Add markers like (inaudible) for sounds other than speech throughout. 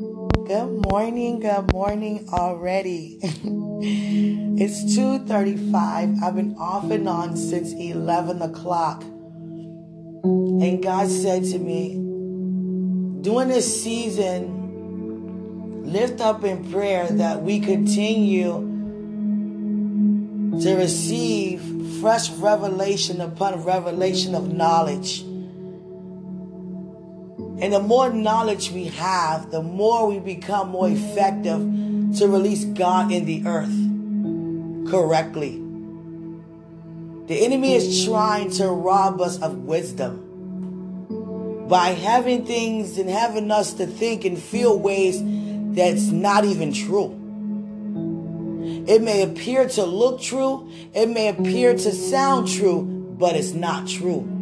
Good morning, good morning already. (laughs) it's 2.35. I've been off and on since 11 o'clock. And God said to me, during this season, lift up in prayer that we continue to receive fresh revelation upon revelation of knowledge and the more knowledge we have, the more we become more effective to release God in the earth correctly. The enemy is trying to rob us of wisdom by having things and having us to think and feel ways that's not even true. It may appear to look true, it may appear to sound true, but it's not true.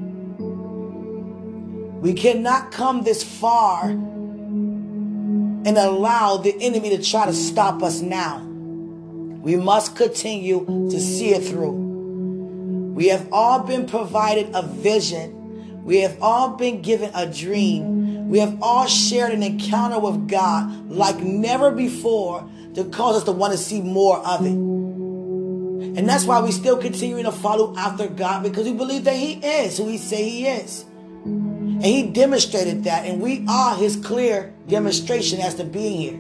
We cannot come this far and allow the enemy to try to stop us now. We must continue to see it through. We have all been provided a vision. We have all been given a dream. We have all shared an encounter with God like never before to cause us to want to see more of it. And that's why we still continuing to follow after God because we believe that He is who He say He is. And he demonstrated that, and we are his clear demonstration as to being here.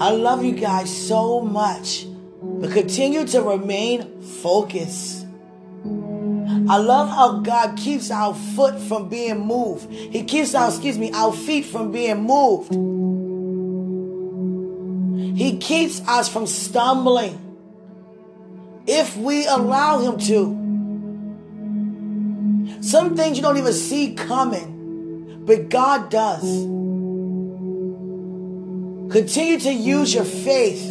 I love you guys so much, but continue to remain focused. I love how God keeps our foot from being moved. He keeps our, excuse me, our feet from being moved. He keeps us from stumbling if we allow Him to. Some things you don't even see coming, but God does. Continue to use your faith.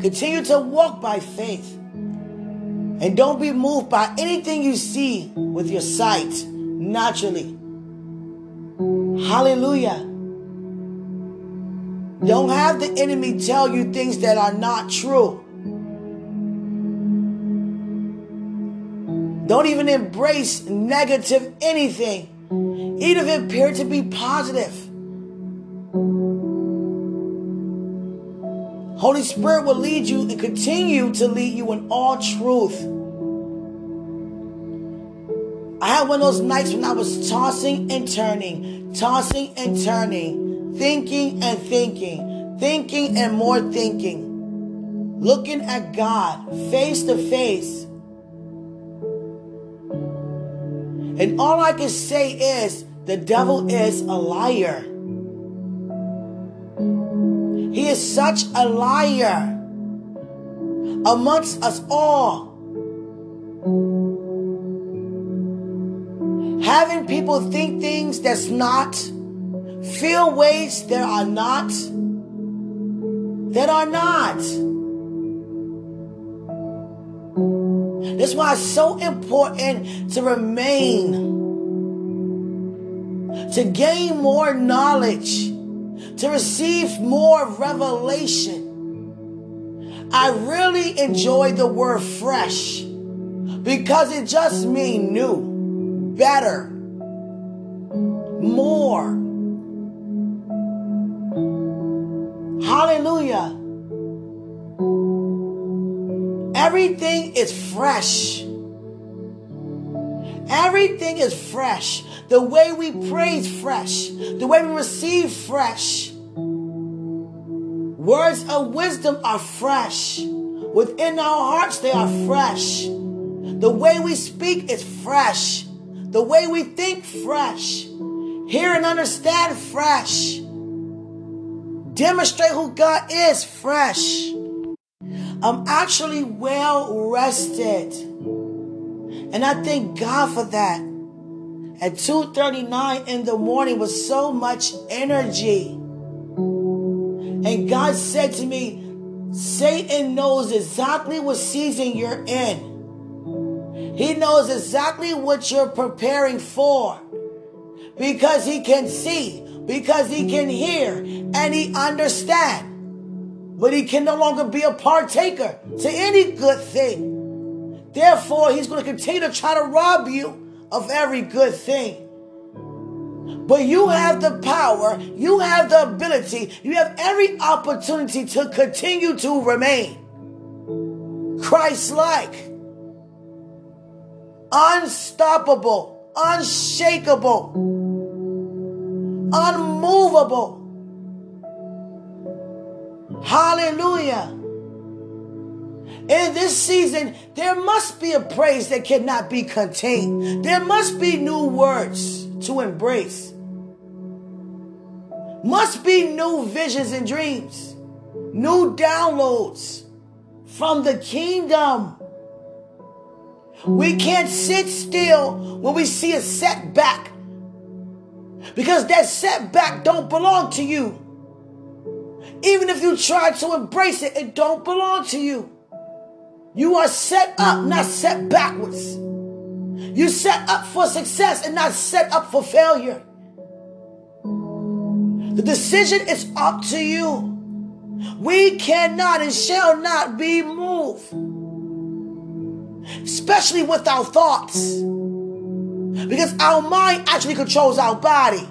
Continue to walk by faith. And don't be moved by anything you see with your sight naturally. Hallelujah. Don't have the enemy tell you things that are not true. Don't even embrace negative anything, even if it appeared to be positive. Holy Spirit will lead you and continue to lead you in all truth. I had one of those nights when I was tossing and turning, tossing and turning, thinking and thinking, thinking and more thinking, looking at God face to face And all I can say is the devil is a liar. He is such a liar amongst us all. Having people think things that's not, feel ways that are not, that are not. That's why it's so important to remain, to gain more knowledge, to receive more revelation. I really enjoy the word fresh because it just means new, better, more. Hallelujah. Everything is fresh. Everything is fresh. The way we praise fresh. The way we receive fresh. Words of wisdom are fresh. Within our hearts, they are fresh. The way we speak is fresh. The way we think, fresh. Hear and understand, fresh. Demonstrate who God is, fresh. I'm actually well rested. And I thank God for that. At 2:39 in the morning with so much energy. And God said to me, Satan knows exactly what season you're in. He knows exactly what you're preparing for. Because he can see, because he can hear, and he understands but he can no longer be a partaker to any good thing. Therefore, he's going to continue to try to rob you of every good thing. But you have the power, you have the ability, you have every opportunity to continue to remain Christ like, unstoppable, unshakable, unmovable. Hallelujah. In this season, there must be a praise that cannot be contained. There must be new words to embrace. Must be new visions and dreams, new downloads from the kingdom. We can't sit still when we see a setback because that setback don't belong to you. Even if you try to embrace it, it don't belong to you. You are set up, not set backwards. You set up for success and not set up for failure. The decision is up to you. We cannot and shall not be moved, especially with our thoughts, because our mind actually controls our body.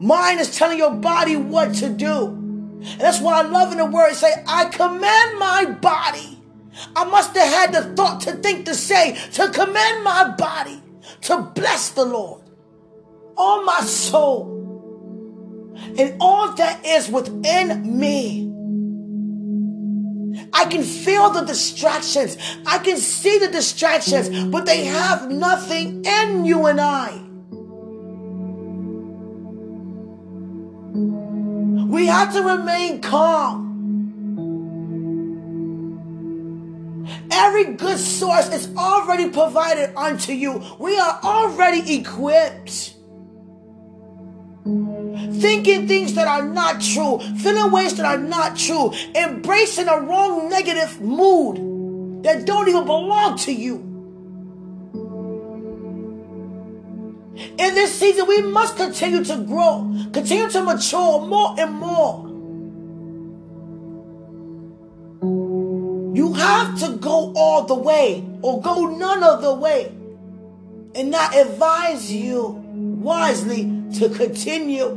Mind is telling your body what to do. And that's why I love in the word say, I command my body. I must have had the thought to think to say, to command my body to bless the Lord. All my soul and all that is within me. I can feel the distractions. I can see the distractions, but they have nothing in you and I. We have to remain calm. Every good source is already provided unto you. We are already equipped. Thinking things that are not true, feeling ways that are not true, embracing a wrong negative mood that don't even belong to you. In this season, we must continue to grow, continue to mature more and more. You have to go all the way or go none of the way. And I advise you wisely to continue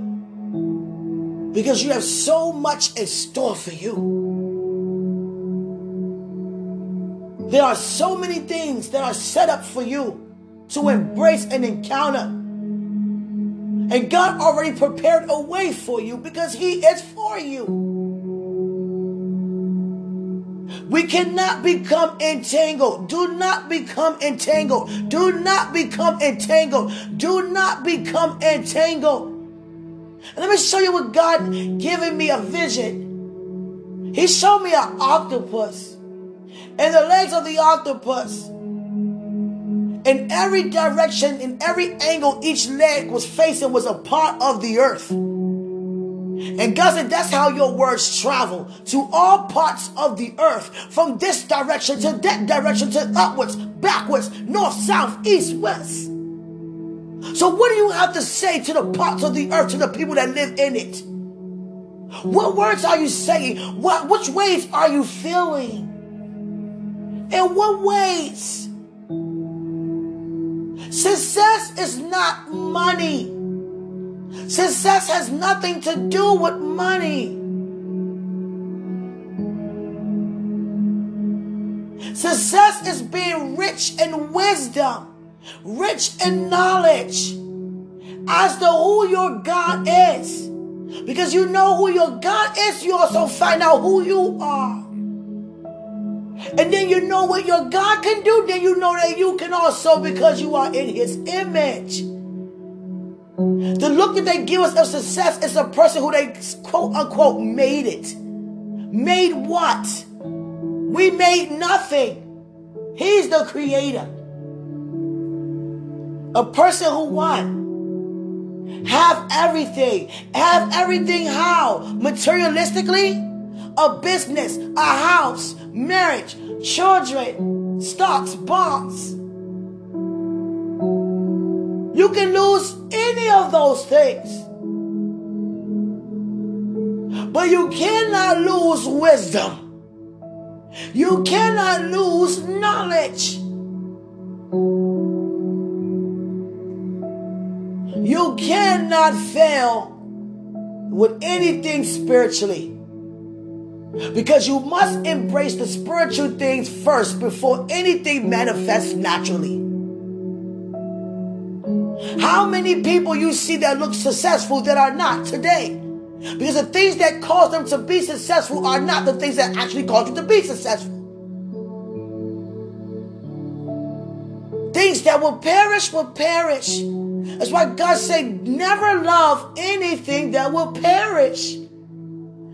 because you have so much in store for you. There are so many things that are set up for you to embrace and encounter. And God already prepared a way for you because He is for you. We cannot become entangled. Do not become entangled. Do not become entangled. Do not become entangled. Let me show you what God giving me a vision. He showed me an octopus. And the legs of the octopus in every direction, in every angle, each leg was facing was a part of the earth. And God said, that's how your words travel to all parts of the earth, from this direction to that direction to upwards, backwards, north, south, east, west. So, what do you have to say to the parts of the earth, to the people that live in it? What words are you saying? What, which ways are you feeling? In what ways? Success is not money. Success has nothing to do with money. Success is being rich in wisdom, rich in knowledge as to who your God is. Because you know who your God is, you also find out who you are. And then you know what your God can do, then you know that you can also because you are in his image. The look that they give us of success is a person who they quote unquote made it. Made what? We made nothing. He's the creator. A person who what? Have everything. Have everything how? Materialistically? a business, a house, marriage, children, stocks, bonds. You can lose any of those things. But you cannot lose wisdom. You cannot lose knowledge. You cannot fail with anything spiritually. Because you must embrace the spiritual things first before anything manifests naturally. How many people you see that look successful that are not today? Because the things that cause them to be successful are not the things that actually cause you to be successful. Things that will perish will perish. That's why God said, never love anything that will perish.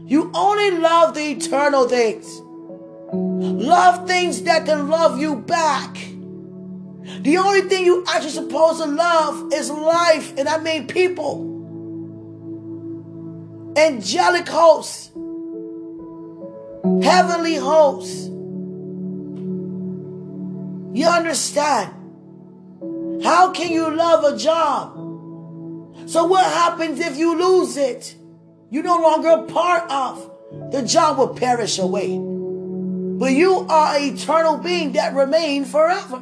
You only love the eternal things. Love things that can love you back. The only thing you actually supposed to love is life, and I mean people. Angelic hosts, heavenly hosts. You understand? How can you love a job? So, what happens if you lose it? You're no longer a part of. The job will perish away. But you are an eternal being that remain forever.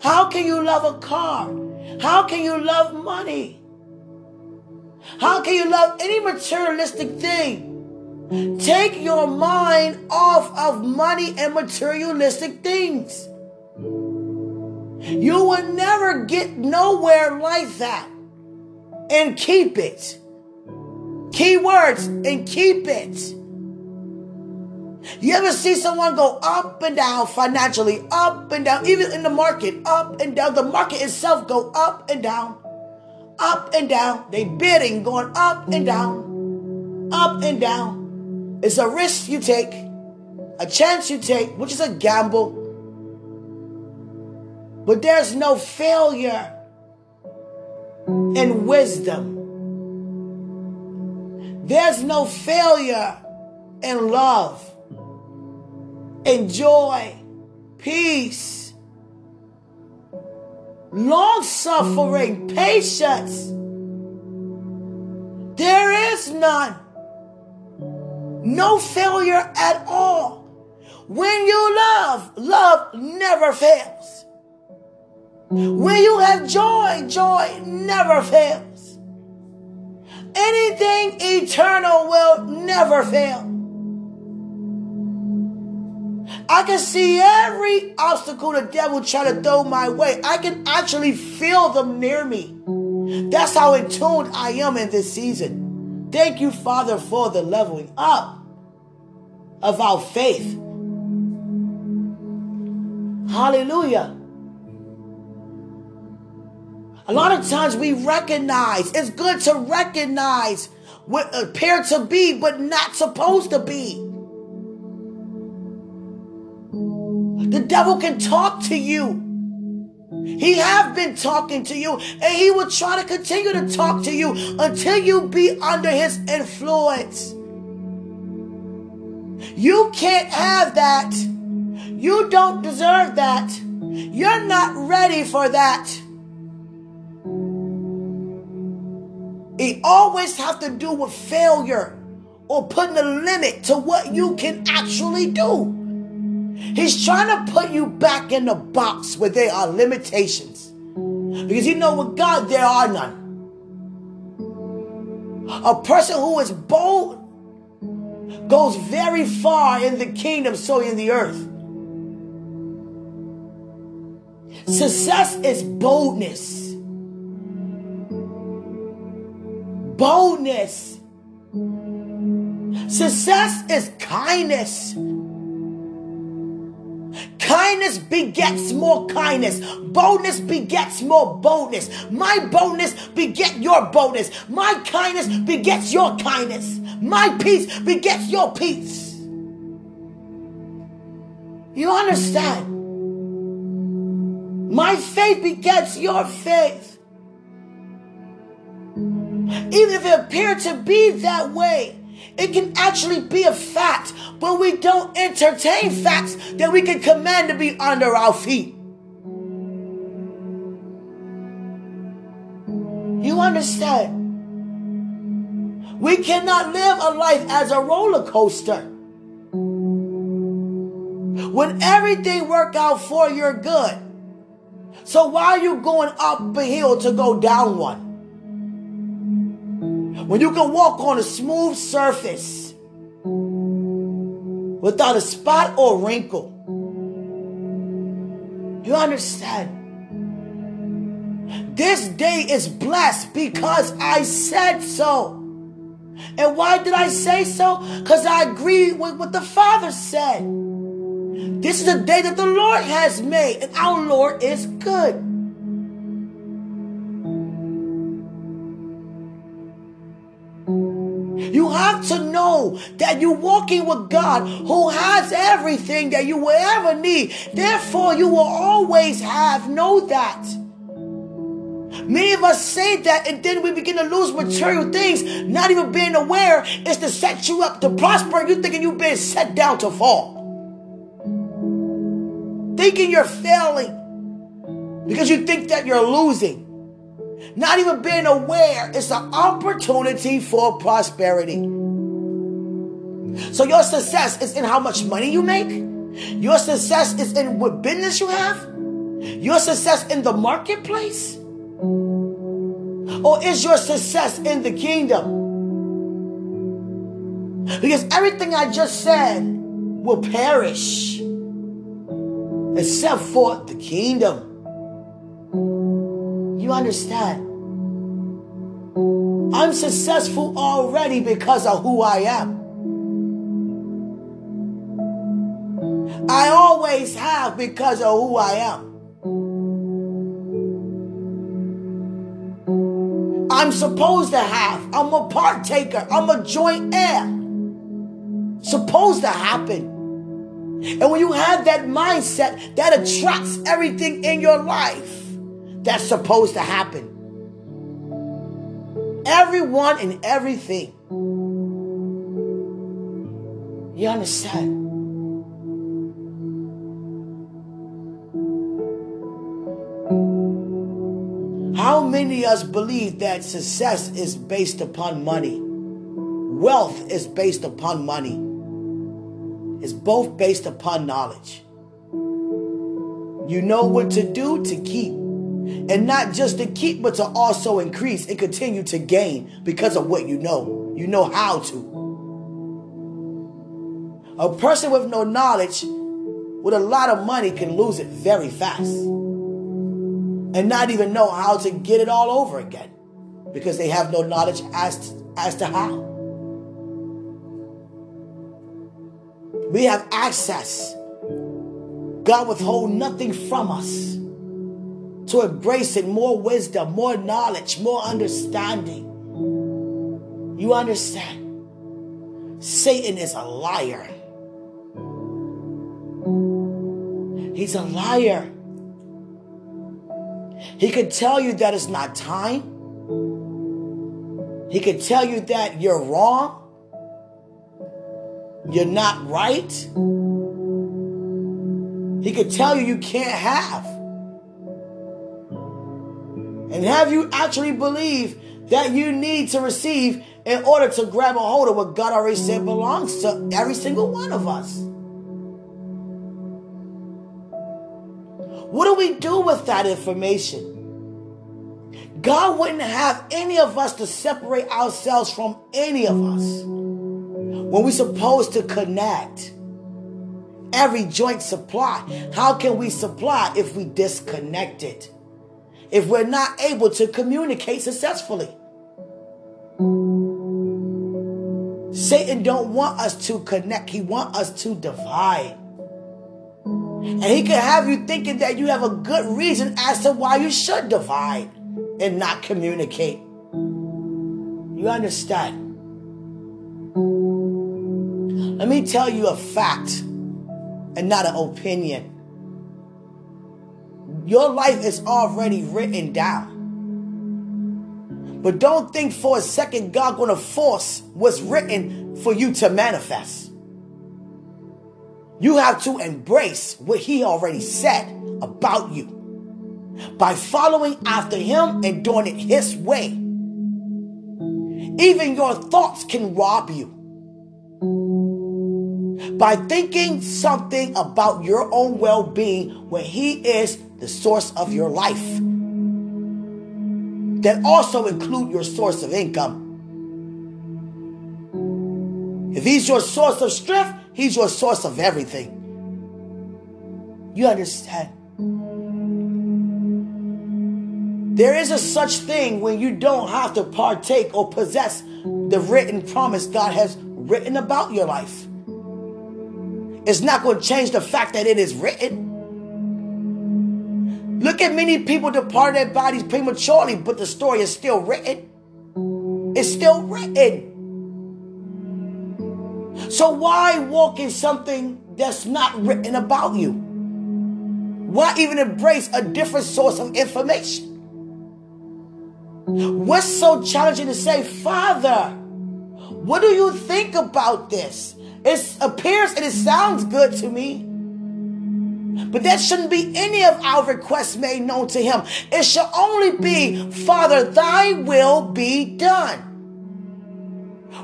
How can you love a car? How can you love money? How can you love any materialistic thing? Take your mind off of money and materialistic things. You will never get nowhere like that. And keep it. Keywords and keep it. You ever see someone go up and down financially, up and down, even in the market, up and down? The market itself go up and down, up and down. They bidding going up and down, up and down. It's a risk you take, a chance you take, which is a gamble. But there's no failure in wisdom. There's no failure in love, in joy, peace, long suffering, mm. patience. There is none. No failure at all. When you love, love never fails. When you have joy, joy never fails. Anything eternal will never fail. I can see every obstacle the devil try to throw my way. I can actually feel them near me. That's how in tune I am in this season. Thank you, Father, for the leveling up of our faith. Hallelujah. A lot of times we recognize, it's good to recognize what appear to be, but not supposed to be. The devil can talk to you. He have been talking to you and he will try to continue to talk to you until you be under his influence. You can't have that. You don't deserve that. You're not ready for that. It always have to do with failure or putting a limit to what you can actually do. He's trying to put you back in the box where there are limitations. Because you know with God there are none. A person who is bold goes very far in the kingdom, so in the earth. Success is boldness. Boldness. Success is kindness. Kindness begets more kindness. Boldness begets more boldness. My boldness beget your boldness. My kindness begets your kindness. My peace begets your peace. You understand? My faith begets your faith. Even if it appeared to be that way, it can actually be a fact, but we don't entertain facts that we can command to be under our feet. You understand? We cannot live a life as a roller coaster. When everything work out for your good. So why are you going up a hill to go down one? When you can walk on a smooth surface without a spot or wrinkle. You understand? This day is blessed because I said so. And why did I say so? Because I agree with what the Father said. This is the day that the Lord has made, and our Lord is good. You have to know that you're walking with God who has everything that you will ever need. Therefore, you will always have. Know that. Many of us say that and then we begin to lose material things, not even being aware is to set you up to prosper. You thinking you've been set down to fall. Thinking you're failing because you think that you're losing. Not even being aware it's an opportunity for prosperity. So your success is in how much money you make. Your success is in what business you have. Your success in the marketplace. Or is your success in the kingdom? Because everything I just said will perish except for the kingdom. You understand? I'm successful already because of who I am. I always have because of who I am. I'm supposed to have. I'm a partaker. I'm a joint heir. Supposed to happen. And when you have that mindset, that attracts everything in your life that's supposed to happen. Everyone and everything. You understand? How many of us believe that success is based upon money? Wealth is based upon money. It's both based upon knowledge. You know what to do to keep. And not just to keep, but to also increase and continue to gain because of what you know. You know how to. A person with no knowledge with a lot of money can lose it very fast and not even know how to get it all over again because they have no knowledge as to, as to how. We have access. God withhold nothing from us to embrace it more wisdom, more knowledge, more understanding. You understand? Satan is a liar. He's a liar. He could tell you that it's not time. He could tell you that you're wrong. You're not right. He could tell you you can't have. And have you actually believe that you need to receive in order to grab a hold of what God already said belongs to every single one of us? What do we do with that information? God wouldn't have any of us to separate ourselves from any of us when we're supposed to connect. Every joint supply. How can we supply if we disconnect it? If we're not able to communicate successfully? Satan don't want us to connect. He want us to divide. And he can have you thinking that you have a good reason as to why you should divide and not communicate. You understand? Let me tell you a fact and not an opinion. Your life is already written down. But don't think for a second God gonna force what's written for you to manifest. You have to embrace what he already said about you by following after him and doing it his way. Even your thoughts can rob you. By thinking something about your own well being when he is the source of your life. That also include your source of income. If he's your source of strength, he's your source of everything. You understand? There is a such thing when you don't have to partake or possess the written promise God has written about your life. It's not going to change the fact that it is written. Look at many people depart their bodies prematurely, but the story is still written. It's still written. So why walk in something that's not written about you? Why even embrace a different source of information? What's so challenging to say, Father, what do you think about this? It appears and it sounds good to me. But that shouldn't be any of our requests made known to him. It should only be, Father, thy will be done.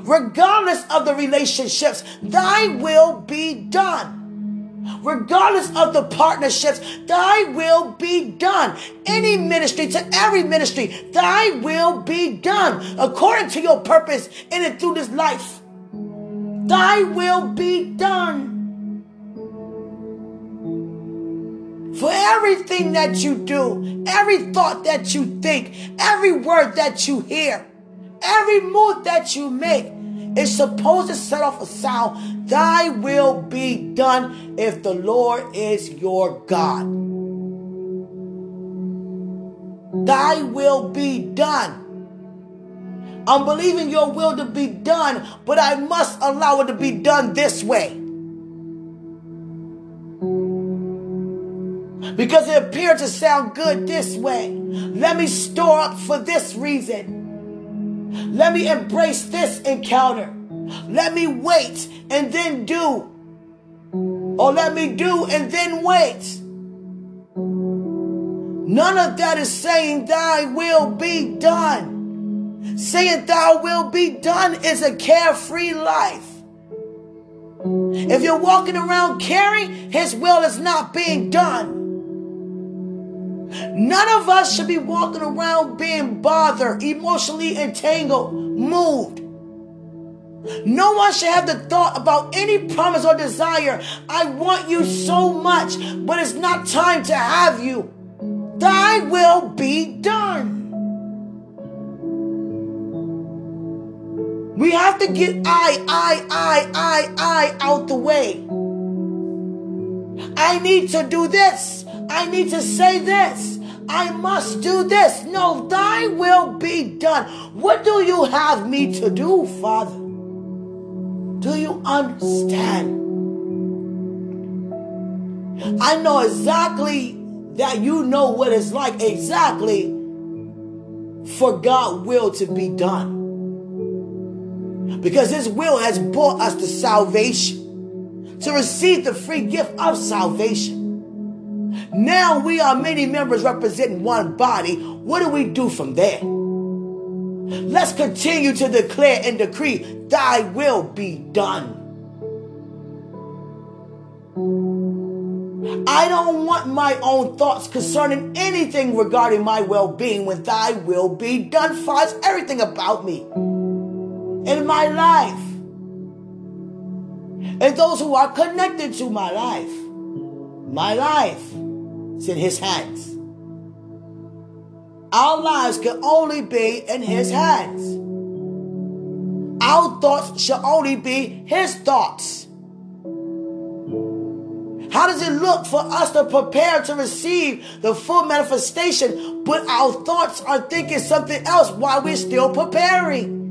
Regardless of the relationships, thy will be done. Regardless of the partnerships, thy will be done. Any ministry to every ministry, thy will be done according to your purpose in and through this life. Thy will be done. For everything that you do, every thought that you think, every word that you hear, every move that you make is supposed to set off a sound. Thy will be done if the Lord is your God. Thy will be done. I'm believing your will to be done, but I must allow it to be done this way. Because it appeared to sound good this way. Let me store up for this reason. Let me embrace this encounter. Let me wait and then do. Or let me do and then wait. None of that is saying thy will be done. Saying thy will be done is a carefree life. If you're walking around caring, his will is not being done. None of us should be walking around being bothered, emotionally entangled, moved. No one should have the thought about any promise or desire. I want you so much, but it's not time to have you. Thy will be done. We have to get I, I, I, I, I out the way. I need to do this. I need to say this. I must do this. No, thy will be done. What do you have me to do, Father? Do you understand? I know exactly that you know what it's like exactly for God will to be done. Because his will has brought us to salvation, to receive the free gift of salvation. Now we are many members representing one body. What do we do from there? Let's continue to declare and decree, Thy will be done. I don't want my own thoughts concerning anything regarding my well being when Thy will be done finds everything about me in my life and those who are connected to my life. My life is in His hands. Our lives can only be in His hands. Our thoughts shall only be His thoughts. How does it look for us to prepare to receive the full manifestation, but our thoughts are thinking something else while we're still preparing?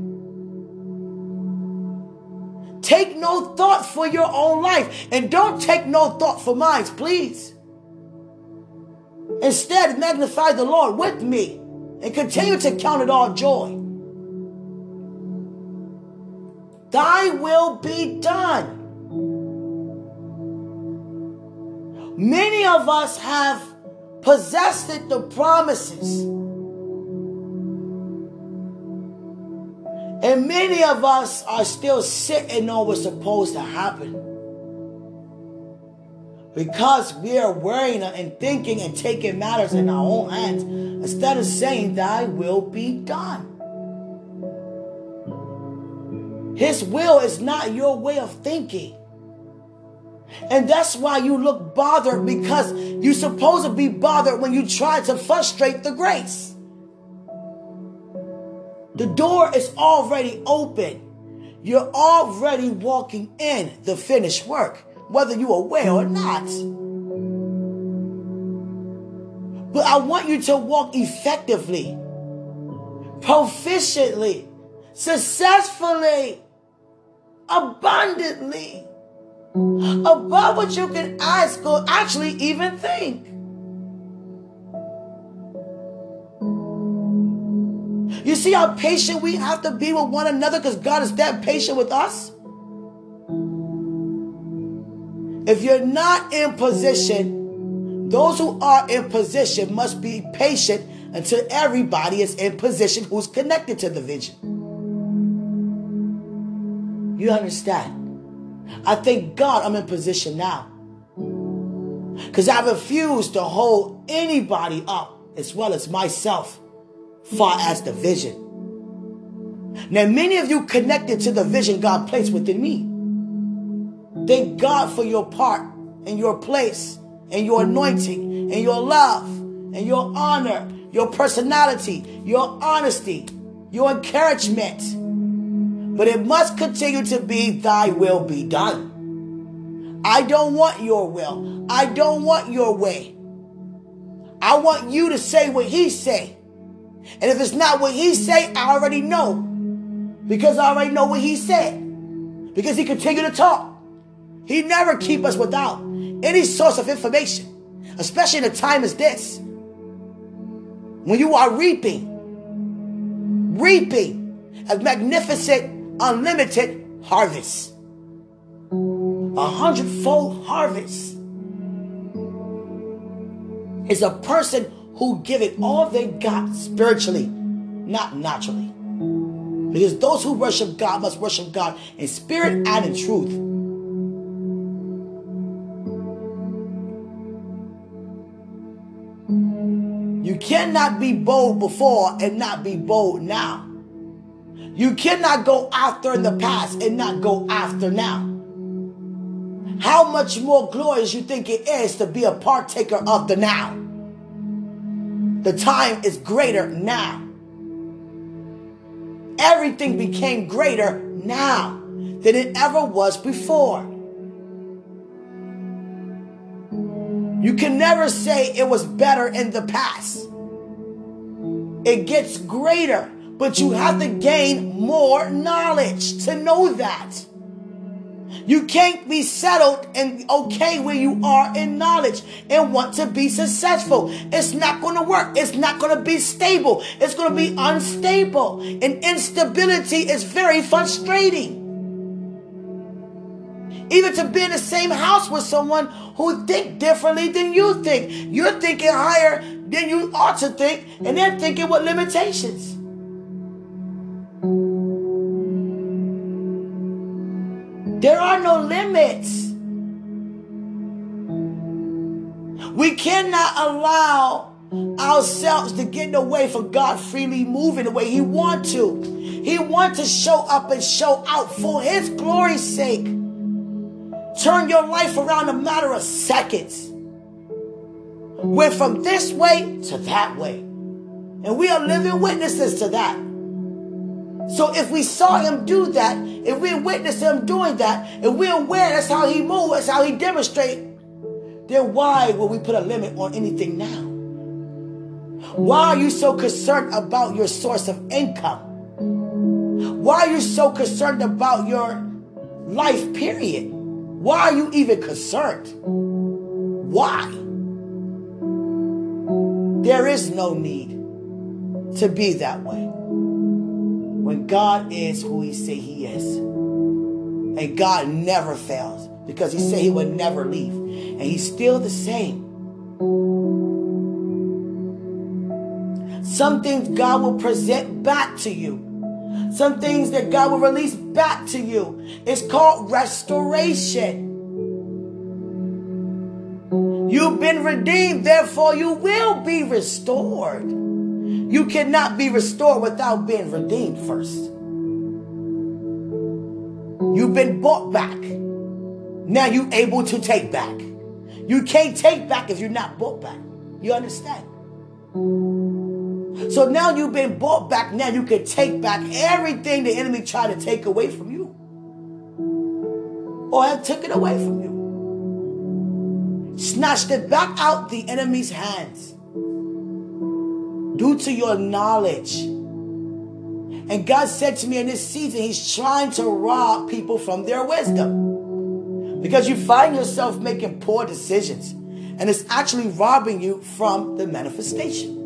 Take no thought for your own life. And don't take no thought for mine, please. Instead, magnify the Lord with me and continue to count it all joy. Thy will be done. Many of us have possessed it, the promises And many of us are still sitting on what's supposed to happen. Because we are worrying and thinking and taking matters in our own hands instead of saying, Thy will be done. His will is not your way of thinking. And that's why you look bothered because you're supposed to be bothered when you try to frustrate the grace. The door is already open. You're already walking in the finished work, whether you're aware or not. But I want you to walk effectively, proficiently, successfully, abundantly, above what you can ask or actually even think. You see how patient we have to be with one another because God is that patient with us? If you're not in position, those who are in position must be patient until everybody is in position who's connected to the vision. You understand? I thank God I'm in position now. Because I refuse to hold anybody up as well as myself far as the vision. Now, many of you connected to the vision God placed within me. Thank God for your part and your place and your anointing and your love and your honor, your personality, your honesty, your encouragement. But it must continue to be thy will be done. I don't want your will. I don't want your way. I want you to say what he say. And if it's not what he say, I already know. Because I already know what he said. Because he continued to talk. He never keep us without any source of information. Especially in a time as this. When you are reaping. Reaping a magnificent, unlimited harvest. A hundredfold harvest is a person who give it all they got spiritually, not naturally. Because those who worship God must worship God in spirit and in truth. Cannot be bold before and not be bold now. You cannot go after in the past and not go after now. How much more glorious you think it is to be a partaker of the now? The time is greater now. Everything became greater now than it ever was before. You can never say it was better in the past. It gets greater, but you have to gain more knowledge to know that. You can't be settled and okay where you are in knowledge and want to be successful. It's not going to work. It's not going to be stable. It's going to be unstable. And instability is very frustrating. Even to be in the same house with someone who think differently than you think. You're thinking higher than you ought to think, and they're thinking with limitations. There are no limits. We cannot allow ourselves to get in the way for God freely moving the way He wants to. He wants to show up and show out for His glory's sake. Turn your life around a matter of seconds. Went from this way to that way. And we are living witnesses to that. So if we saw him do that, if we witnessed him doing that, if we're aware that's how he moves, that's how he demonstrates, then why will we put a limit on anything now? Why are you so concerned about your source of income? Why are you so concerned about your life period? Why are you even concerned? Why? There is no need to be that way when God is who he say he is. And God never fails because he said he would never leave. And he's still the same. Some things God will present back to you. Some things that God will release back to you. It's called restoration. You've been redeemed, therefore you will be restored. You cannot be restored without being redeemed first. You've been bought back. Now you're able to take back. You can't take back if you're not bought back. You understand? So now you've been bought back. Now you can take back everything the enemy tried to take away from you. Or have took it away from you. Snatched it back out the enemy's hands. Due to your knowledge. And God said to me in this season, He's trying to rob people from their wisdom. Because you find yourself making poor decisions. And it's actually robbing you from the manifestation.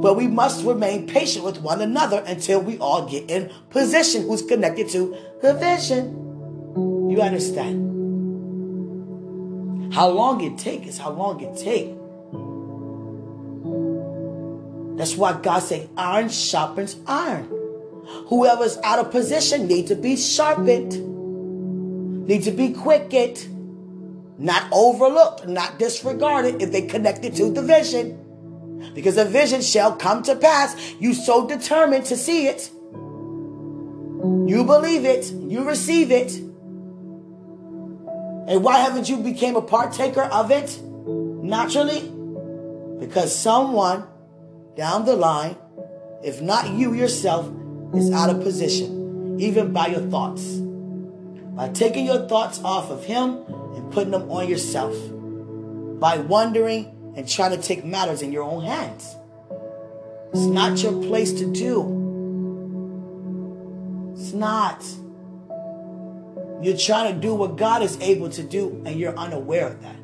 But we must remain patient with one another until we all get in position who's connected to the vision. You understand? How long it take is how long it take. That's why God said iron sharpens iron. Whoever's out of position need to be sharpened, need to be quickened, not overlooked, not disregarded if they connected to the vision. Because the vision shall come to pass. You so determined to see it. You believe it. You receive it. And why haven't you became a partaker of it? Naturally, because someone down the line, if not you yourself, is out of position, even by your thoughts. By taking your thoughts off of him and putting them on yourself. By wondering and trying to take matters in your own hands. It's not your place to do. It's not. You're trying to do what God is able to do, and you're unaware of that.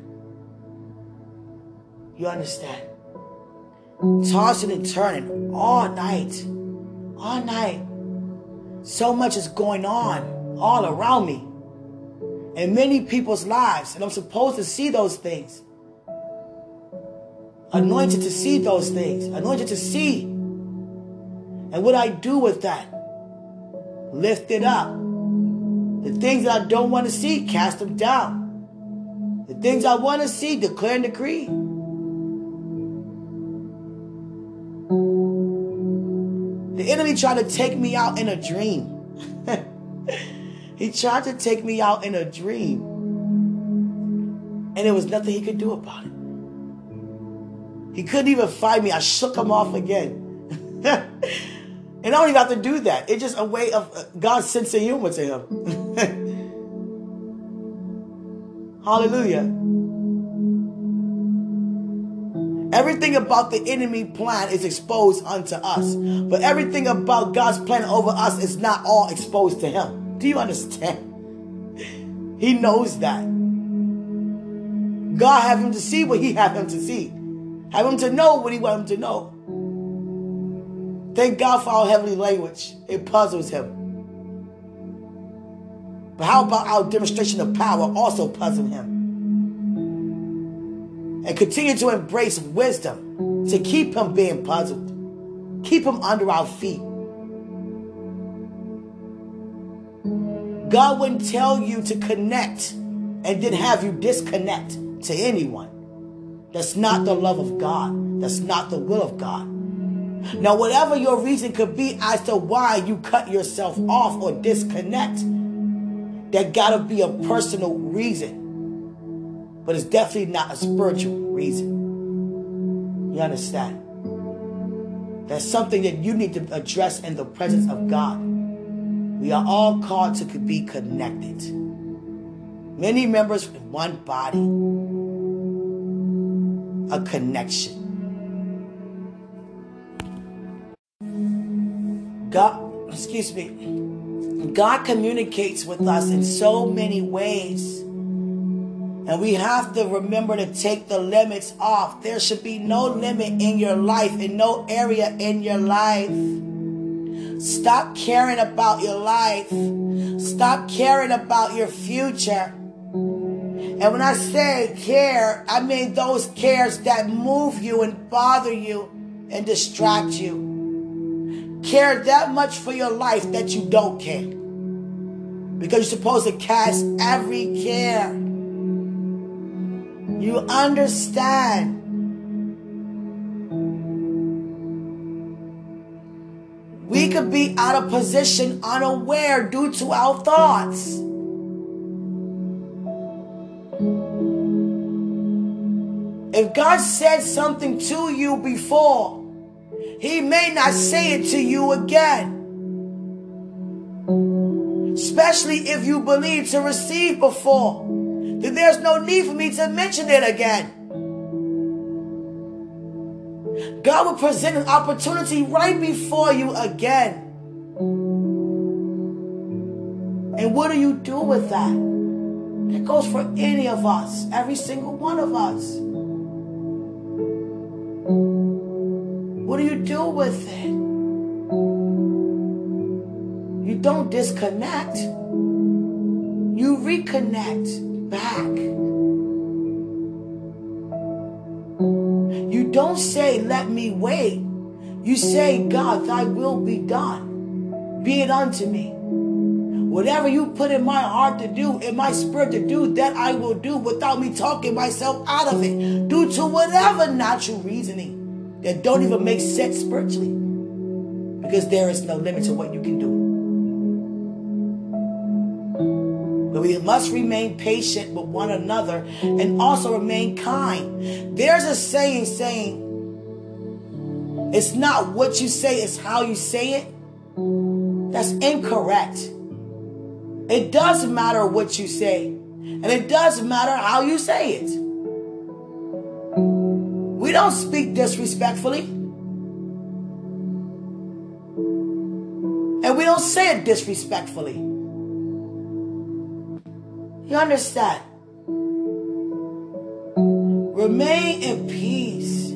You understand? Tossing and turning all night. All night. So much is going on all around me in many people's lives, and I'm supposed to see those things anointed to see those things, anointed to see. And what I do with that, lift it up. The things I don't want to see, cast them down. The things I want to see, declare and decree. The enemy tried to take me out in a dream. (laughs) he tried to take me out in a dream. And there was nothing he could do about it. He couldn't even find me. I shook him off again. (laughs) and I don't even have to do that. It's just a way of uh, God's sense of humor to him. (laughs) Hallelujah. Everything about the enemy plan is exposed unto us. But everything about God's plan over us is not all exposed to him. Do you understand? He knows that. God have him to see what he have him to see. Have him to know what he want him to know. Thank God for our heavenly language. It puzzles him. But how about our demonstration of power also puzzle him? And continue to embrace wisdom to keep him being puzzled. Keep him under our feet. God wouldn't tell you to connect and then have you disconnect to anyone. That's not the love of God. That's not the will of God. Now, whatever your reason could be as to why you cut yourself off or disconnect, there gotta be a personal reason. But it's definitely not a spiritual reason. You understand? That's something that you need to address in the presence of God. We are all called to be connected. Many members in one body a connection. God, excuse me, God communicates with us in so many ways. And we have to remember to take the limits off. There should be no limit in your life, in no area in your life. Stop caring about your life. Stop caring about your future. And when I say care, I mean those cares that move you and bother you and distract you. Care that much for your life that you don't care. Because you're supposed to cast every care. You understand. We could be out of position unaware due to our thoughts. If God said something to you before, He may not say it to you again. Especially if you believe to receive before, then there's no need for me to mention it again. God will present an opportunity right before you again. And what do you do with that? That goes for any of us, every single one of us. With it? You don't disconnect. You reconnect back. You don't say, let me wait. You say, God, thy will be done. Be it unto me. Whatever you put in my heart to do, in my spirit to do, that I will do without me talking myself out of it. Due to whatever natural reasoning that don't even make sense spiritually. Because there is no limit to what you can do. But we must remain patient with one another and also remain kind. There's a saying saying, it's not what you say, it's how you say it. That's incorrect. It does matter what you say, and it does matter how you say it. Don't speak disrespectfully. And we don't say it disrespectfully. You understand? Remain in peace.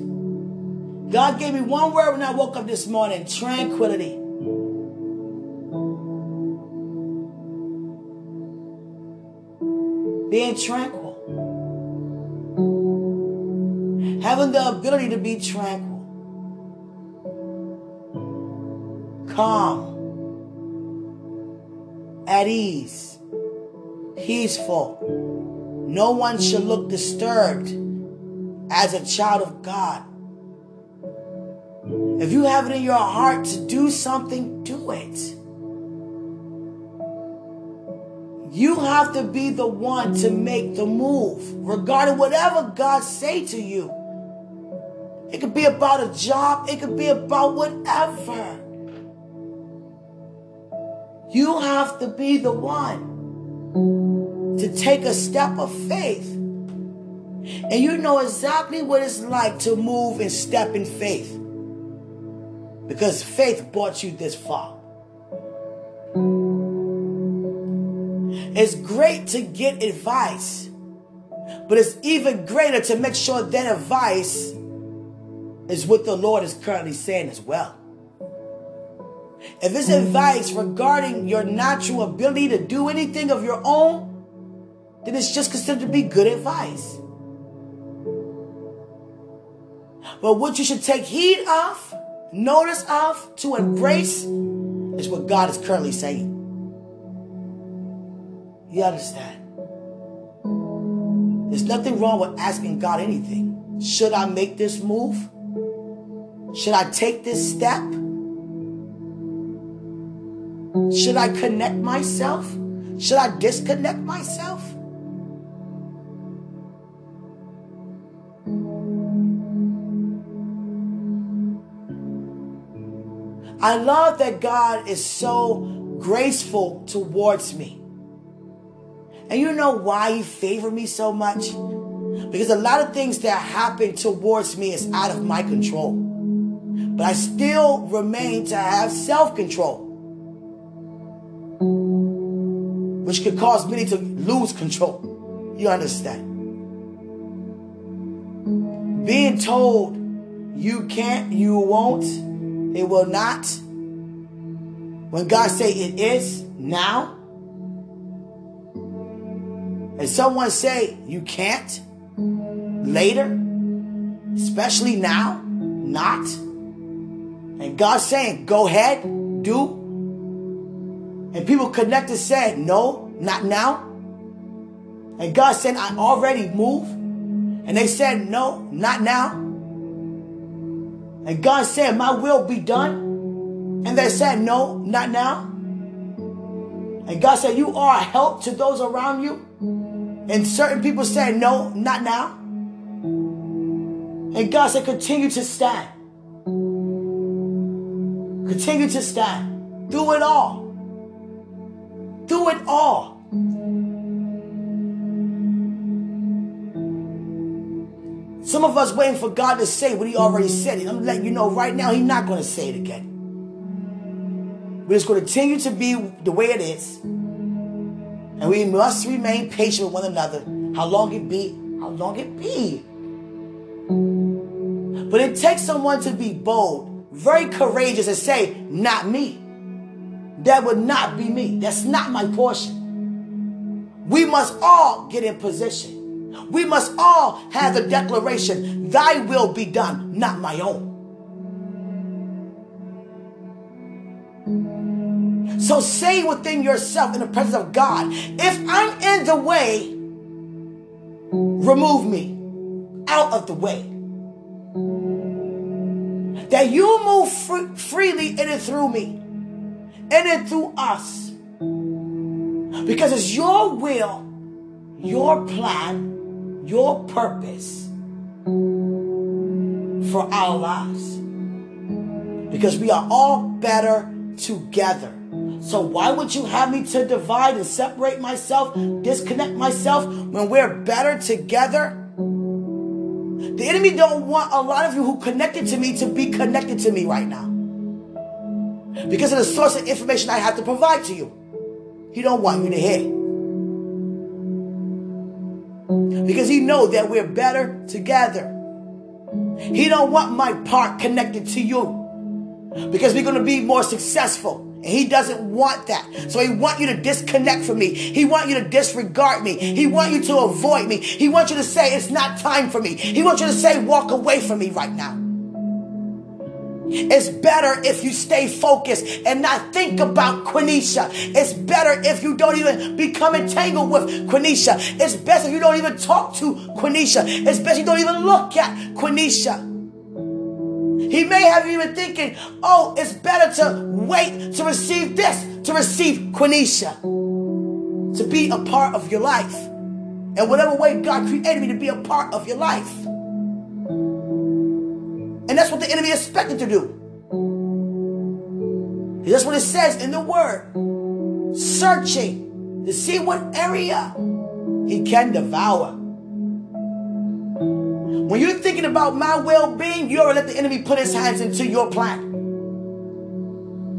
God gave me one word when I woke up this morning tranquility. Being tranquil. Having the ability to be tranquil. Calm. At ease. Peaceful. No one should look disturbed as a child of God. If you have it in your heart to do something, do it. You have to be the one to make the move regarding whatever God say to you. It could be about a job, it could be about whatever. You have to be the one to take a step of faith. And you know exactly what it's like to move and step in faith. Because faith brought you this far. It's great to get advice, but it's even greater to make sure that advice is what the Lord is currently saying as well. If it's advice regarding your natural ability to do anything of your own, then it's just considered to be good advice. But what you should take heed of, notice of, to embrace is what God is currently saying. You understand? There's nothing wrong with asking God anything. Should I make this move? Should I take this step? Should I connect myself? Should I disconnect myself? I love that God is so graceful towards me. And you know why he favored me so much? Because a lot of things that happen towards me is out of my control. But I still remain to have self-control. Which could cause many to lose control. You understand? Being told you can't, you won't, it will not. When God say it is now, and someone say you can't later, especially now, not. And God saying, go ahead, do. And people connected said, no, not now. And God said, I already moved. And they said, no, not now. And God said, my will be done. And they said, No, not now. And God said, You are a help to those around you. And certain people said, No, not now. And God said, Continue to stand. Continue to stand. Do it all. Do it all. Some of us waiting for God to say what He already said. I'm letting you know right now He's not going to say it again. We're just going to continue to be the way it is. And we must remain patient with one another. How long it be, how long it be. But it takes someone to be bold, very courageous, and say, Not me. That would not be me. That's not my portion. We must all get in position. We must all have the declaration, Thy will be done, not my own. So say within yourself in the presence of God, if I'm in the way, remove me out of the way. That you move free, freely in and through me, in and through us. Because it's your will, your plan, your purpose for our lives. Because we are all better together. So why would you have me to divide and separate myself, disconnect myself when we're better together? The enemy don't want a lot of you who connected to me to be connected to me right now. Because of the source of information I have to provide to you. He don't want you to hear. Because he know that we're better together. He don't want my part connected to you. Because we're going to be more successful. He doesn't want that. So he want you to disconnect from me. He want you to disregard me. He want you to avoid me. He wants you to say it's not time for me. He wants you to say walk away from me right now. It's better if you stay focused and not think about Quenisha. It's better if you don't even become entangled with Quenisha. It's best if you don't even talk to Quenisha. It's best you don't even look at Quenisha. He may have even thinking, oh, it's better to wait to receive this, to receive Quenisha, to be a part of your life. And whatever way God created me to be a part of your life. And that's what the enemy expected to do. That's what it says in the word. Searching to see what area he can devour. When you're thinking about my well-being, you already let the enemy put his hands into your plan.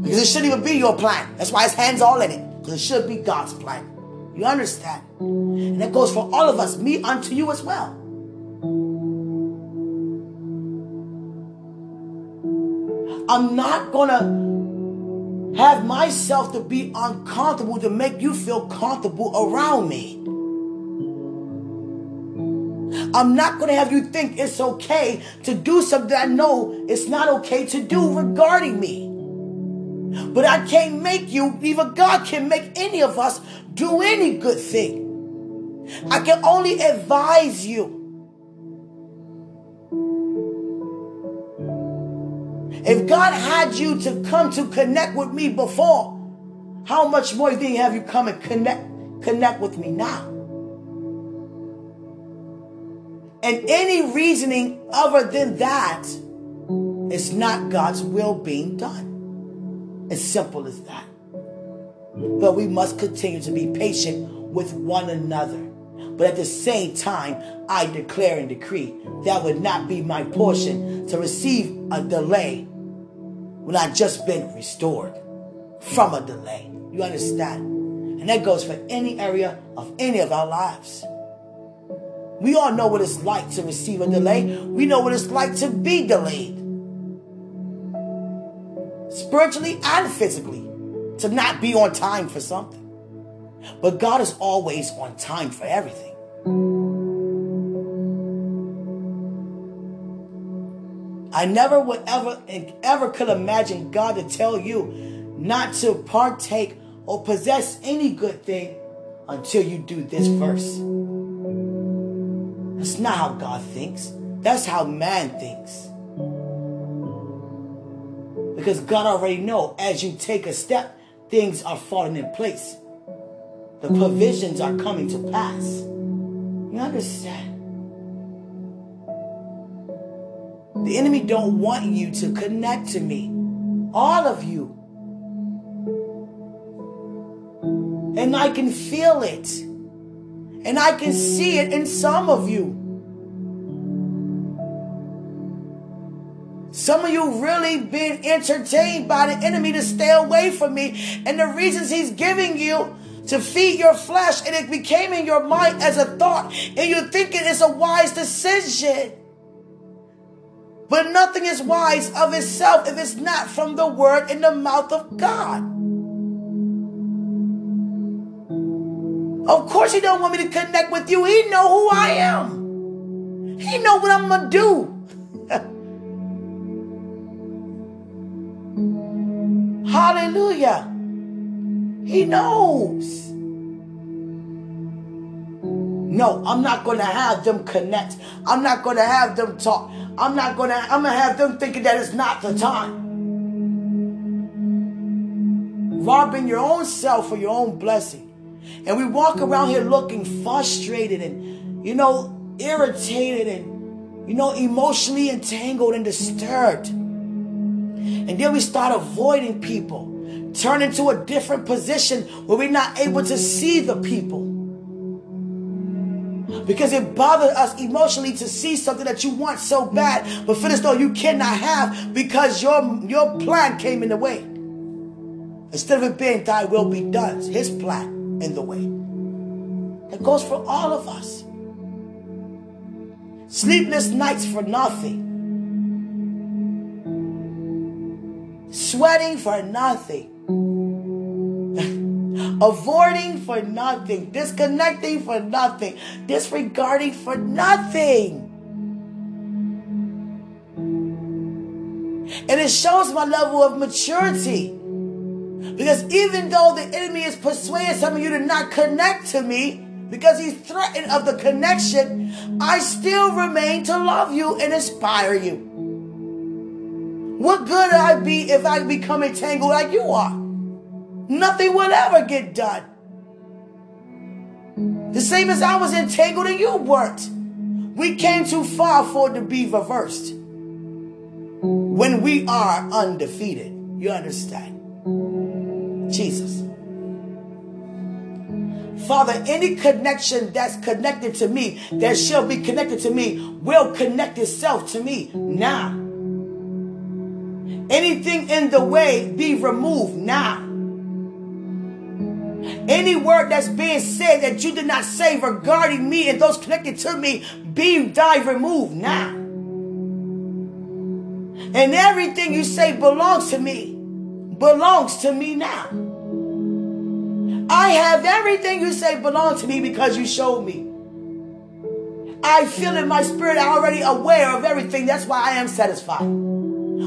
Because it shouldn't even be your plan. That's why his hands all in it. Because it should be God's plan. You understand? And that goes for all of us, me unto you as well. I'm not gonna have myself to be uncomfortable to make you feel comfortable around me. I'm not going to have you think it's okay to do something I know it's not okay to do regarding me. But I can't make you, even God can make any of us do any good thing. I can only advise you. If God had you to come to connect with me before, how much more do you have you come and connect connect with me now? And any reasoning other than that is not God's will being done. As simple as that. But we must continue to be patient with one another. But at the same time, I declare and decree that would not be my portion to receive a delay when I've just been restored from a delay. You understand? And that goes for any area of any of our lives. We all know what it's like to receive a delay. We know what it's like to be delayed. Spiritually and physically. To not be on time for something. But God is always on time for everything. I never would ever ever could imagine God to tell you not to partake or possess any good thing until you do this first. That's not how God thinks. That's how man thinks. Because God already know as you take a step, things are falling in place. The provisions are coming to pass. You understand? The enemy don't want you to connect to me. All of you. And I can feel it. And I can see it in some of you. Some of you really been entertained by the enemy to stay away from me. And the reasons he's giving you to feed your flesh and it became in your mind as a thought and you're thinking it's a wise decision. But nothing is wise of itself if it's not from the word in the mouth of God. Of course he don't want me to connect with you. He know who I am. He know what I'm to do. (laughs) Hallelujah. He knows. No, I'm not to have them connect. I'm not to have them talk. I'm not to I'm to have them thinking that it's not the time. Robbing your own self for your own blessing. And we walk around here looking frustrated and you know irritated and you know emotionally entangled and disturbed. And then we start avoiding people turn into a different position where we're not able to see the people. Because it bothers us emotionally to see something that you want so bad, but for this though you cannot have because your your plan came in the way. Instead of it being thy will be done, his plan in the way. That goes for all of us. Sleepless nights for nothing. Sweating for nothing (laughs) avoiding for nothing, disconnecting for nothing, disregarding for nothing. And it shows my level of maturity. Because even though the enemy is persuading some of you to not connect to me, because he's threatened of the connection, I still remain to love you and inspire you. What good I be if I become entangled like you are? nothing will ever get done. The same as I was entangled and you weren't. We came too far for it to be reversed. When we are undefeated. You understand? Jesus. Father, any connection that's connected to me, that shall be connected to me, will connect itself to me now. Anything in the way be removed now. Any word that's being said that you did not say regarding me and those connected to me, be thy removed now. And everything you say belongs to me, belongs to me now. I have everything you say belongs to me because you showed me. I feel in my spirit already aware of everything. That's why I am satisfied.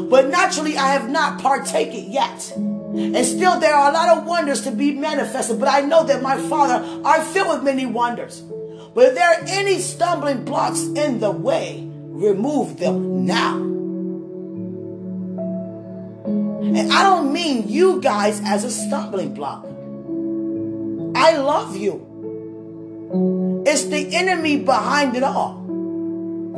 But naturally, I have not partaken yet. And still, there are a lot of wonders to be manifested. But I know that my Father are filled with many wonders. But if there are any stumbling blocks in the way, remove them now. And I don't mean you guys as a stumbling block. I love you. It's the enemy behind it all.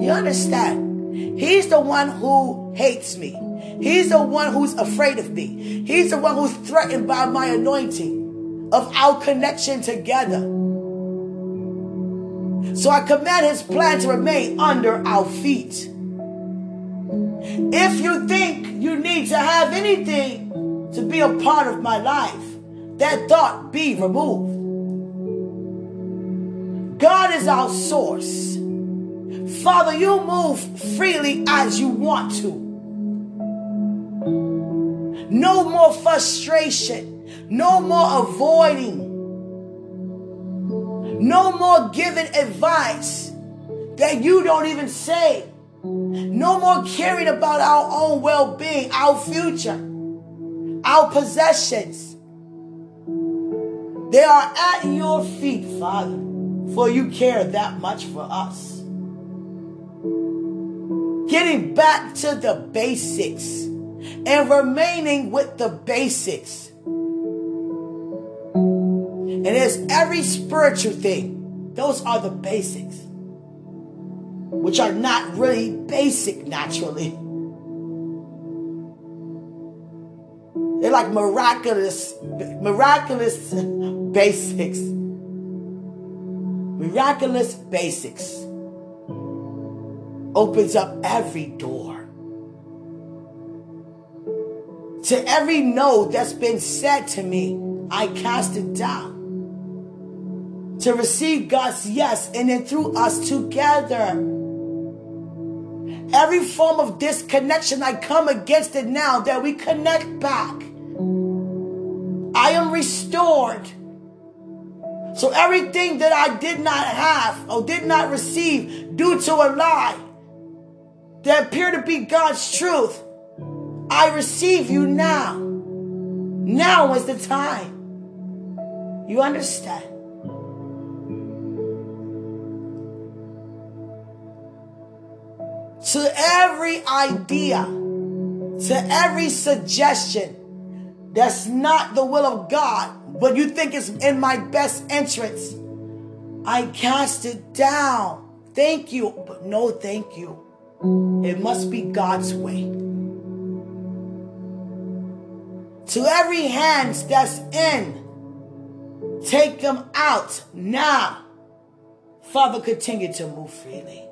You understand? He's the one who hates me. He's the one who's afraid of me. He's the one who's threatened by my anointing of our connection together. So I command his plan to remain under our feet. If you think you need to have anything to be a part of my life, that thought be removed. God is our source. Father, you move freely as you want to. No more frustration. No more avoiding. No more giving advice that you don't even say. No more caring about our own well being, our future, our possessions. They are at your feet, Father, for you care that much for us. Getting back to the basics and remaining with the basics. And there's every spiritual thing. Those are the basics, which are not really basic naturally. They're like miraculous, miraculous (laughs) basics. Miraculous basics opens up every door. To every no that's been said to me, I cast it down. To receive God's yes and then through us together. Every form of disconnection, I come against it now that we connect back. I am restored. So everything that I did not have or did not receive due to a lie that appeared to be God's truth, I receive you now. Now is the time. You understand? To every idea, to every suggestion that's not the will of God, but you think is in my best interest, I cast it down. Thank you, but no thank you. It must be God's way. To every hands that's in, take them out now. Father, continue to move freely.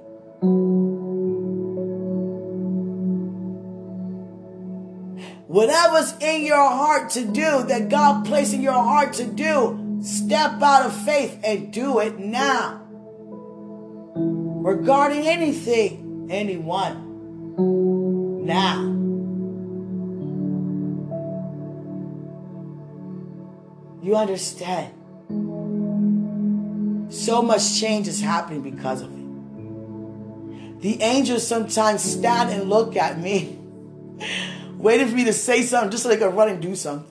Whatever's in your heart to do, that God placed in your heart to do, step out of faith and do it now. Regarding anything, anyone, now. You understand? So much change is happening because of it. The angels sometimes stand and look at me, (laughs) waiting for me to say something just so they can run and do something.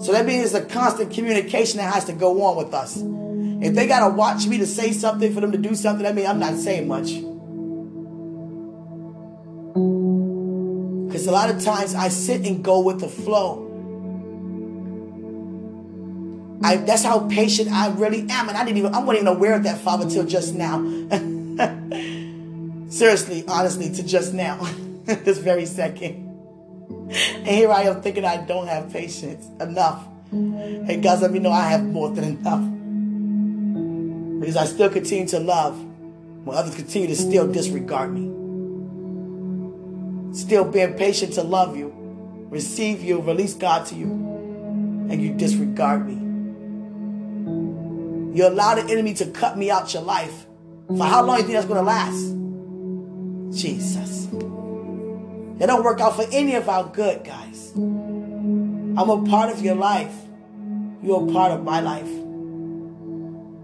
So that means there's a constant communication that has to go on with us. If they gotta watch me to say something for them to do something, I mean I'm not saying much. Because a lot of times I sit and go with the flow. I, that's how patient I really am. And I didn't even, I wasn't even aware of that, Father, till just now. (laughs) Seriously, honestly, to just now, (laughs) (laughs) this very second. And here I am thinking I don't have patience enough. And God let me know I have more than enough. Because I still continue to love when others continue to still disregard me. Still being patient to love you, receive you, release God to you, and you disregard me. You allow the enemy to cut me out your life. For how long do you think that's going to last? Jesus. It don't work out for any of our good, guys. I'm a part of your life. You're a part of my life.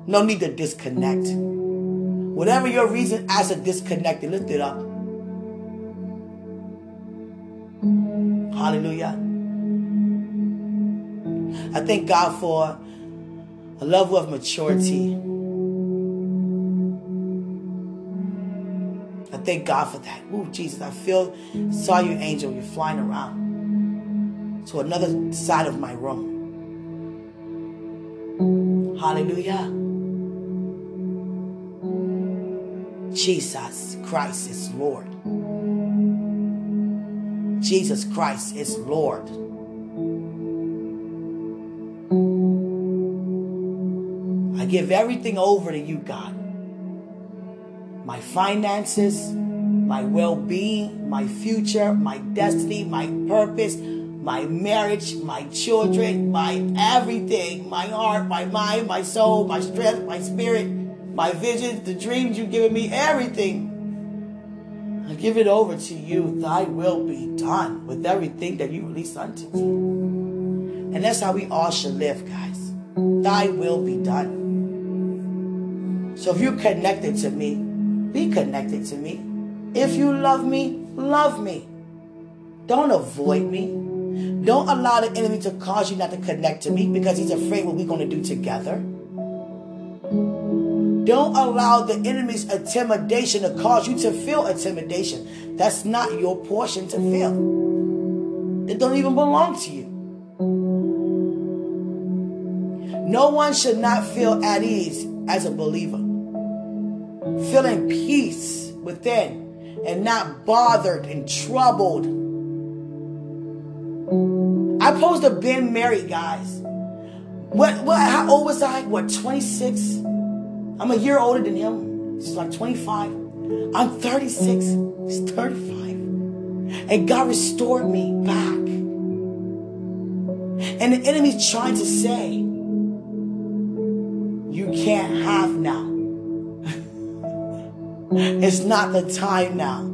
No need to disconnect. Whatever your reason as a disconnect, lift it up. Hallelujah. I thank God for a level of maturity. Thank God for that. Ooh, Jesus, I feel, saw you, angel. You're flying around to another side of my room. Hallelujah. Jesus Christ is Lord. Jesus Christ is Lord. I give everything over to you, God. My finances, my well being, my future, my destiny, my purpose, my marriage, my children, my everything, my heart, my mind, my soul, my strength, my spirit, my visions, the dreams you've given me, everything. I give it over to you. Thy will be done with everything that you release unto me. And that's how we all should live, guys. Thy will be done. So if you're connected to me, be connected to me. If you love me, love me. Don't avoid me. Don't allow the enemy to cause you not to connect to me because he's afraid what we're going to do together. Don't allow the enemy's intimidation to cause you to feel intimidation. That's not your portion to feel. It don't even belong to you. No one should not feel at ease as a believer. Feeling peace within and not bothered and troubled. I posed to been married, guys. What, what, how old was I? What, 26? I'm a year older than him. He's like 25. I'm 36. He's 35. And God restored me back. And the enemy's trying to say, you can't have now. It's not the time now.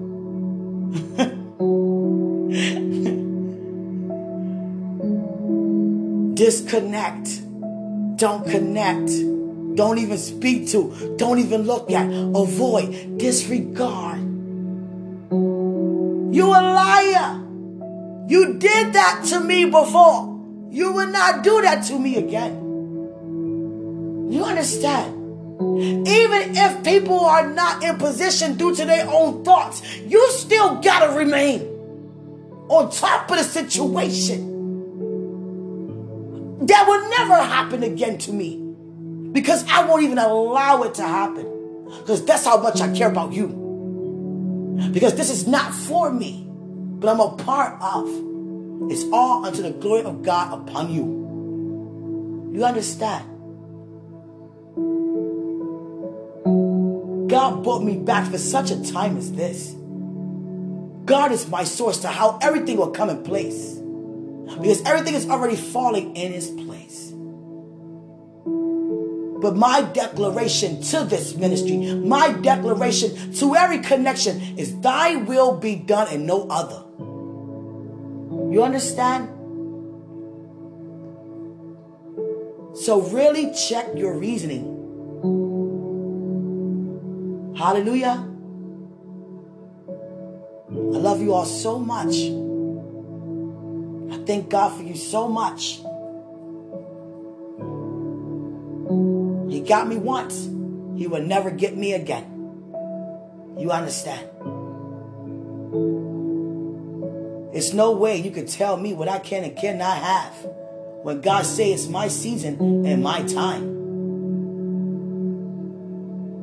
(laughs) Disconnect. Don't connect. Don't even speak to. Don't even look at. Avoid. Disregard. You a liar. You did that to me before. You will not do that to me again. You understand? Even if people are not in position due to their own thoughts, you still gotta remain on top of the situation. That will never happen again to me because I won't even allow it to happen because that's how much I care about you. Because this is not for me, but I'm a part of. It's all unto the glory of God upon you. You understand? God brought me back for such a time as this. God is my source to how everything will come in place. Because everything is already falling in its place. But my declaration to this ministry, my declaration to every connection is thy will be done and no other. You understand? So really check your reasoning. Hallelujah. I love you all so much. I thank God for you so much. He got me once. He will never get me again. You understand? It's no way you can tell me what I can and cannot have when God say it's my season and my time.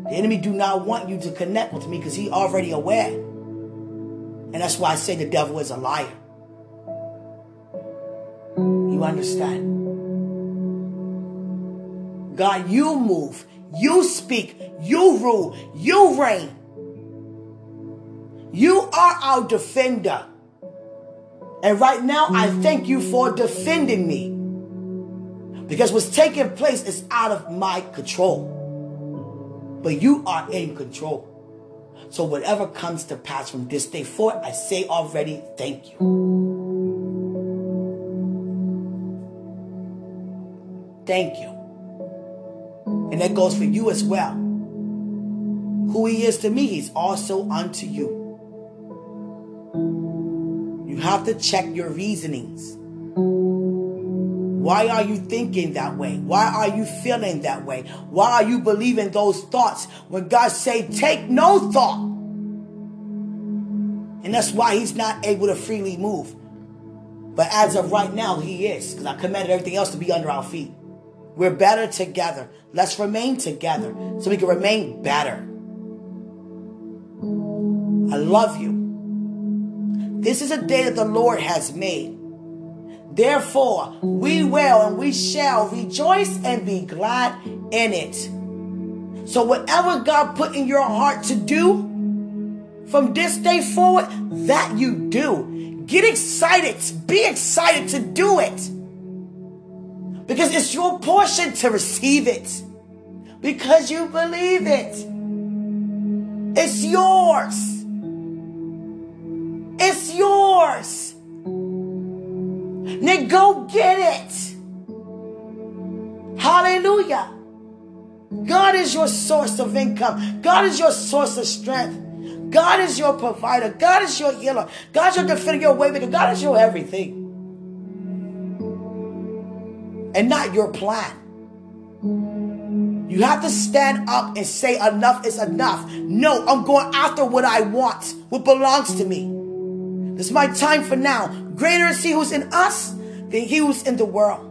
The enemy do not want you to connect with me because he already aware. And that's why I say the devil is a liar. You understand? God, you move, you speak, you rule, you reign. You are our defender. And right now, I thank you for defending me. Because what's taking place is out of my control. But you are in control. So whatever comes to pass from this day forward, I say already, thank you. Thank you. And that goes for you as well. Who he is to me, he's also unto you. You have to check your reasonings. Why are you thinking that way? Why are you feeling that way? Why are you believing those thoughts when God say take no thought? And that's why he's not able to freely move. But as of right now, he is. Because I commanded everything else to be under our feet. We're better together. Let's remain together so we can remain better. I love you. This is a day that the Lord has made. Therefore, we will and we shall rejoice and be glad in it. So, whatever God put in your heart to do from this day forward, that you do. Get excited. Be excited to do it. Because it's your portion to receive it. Because you believe it. It's yours. It's yours. Now go get it. Hallelujah. God is your source of income. God is your source of strength. God is your provider. God is your healer. God is your defender, your waymaker. God is your everything and not your plan. You have to stand up and say, enough is enough. No, I'm going after what I want, what belongs to me. This is my time for now. Greater is he who's in us than he who's in the world.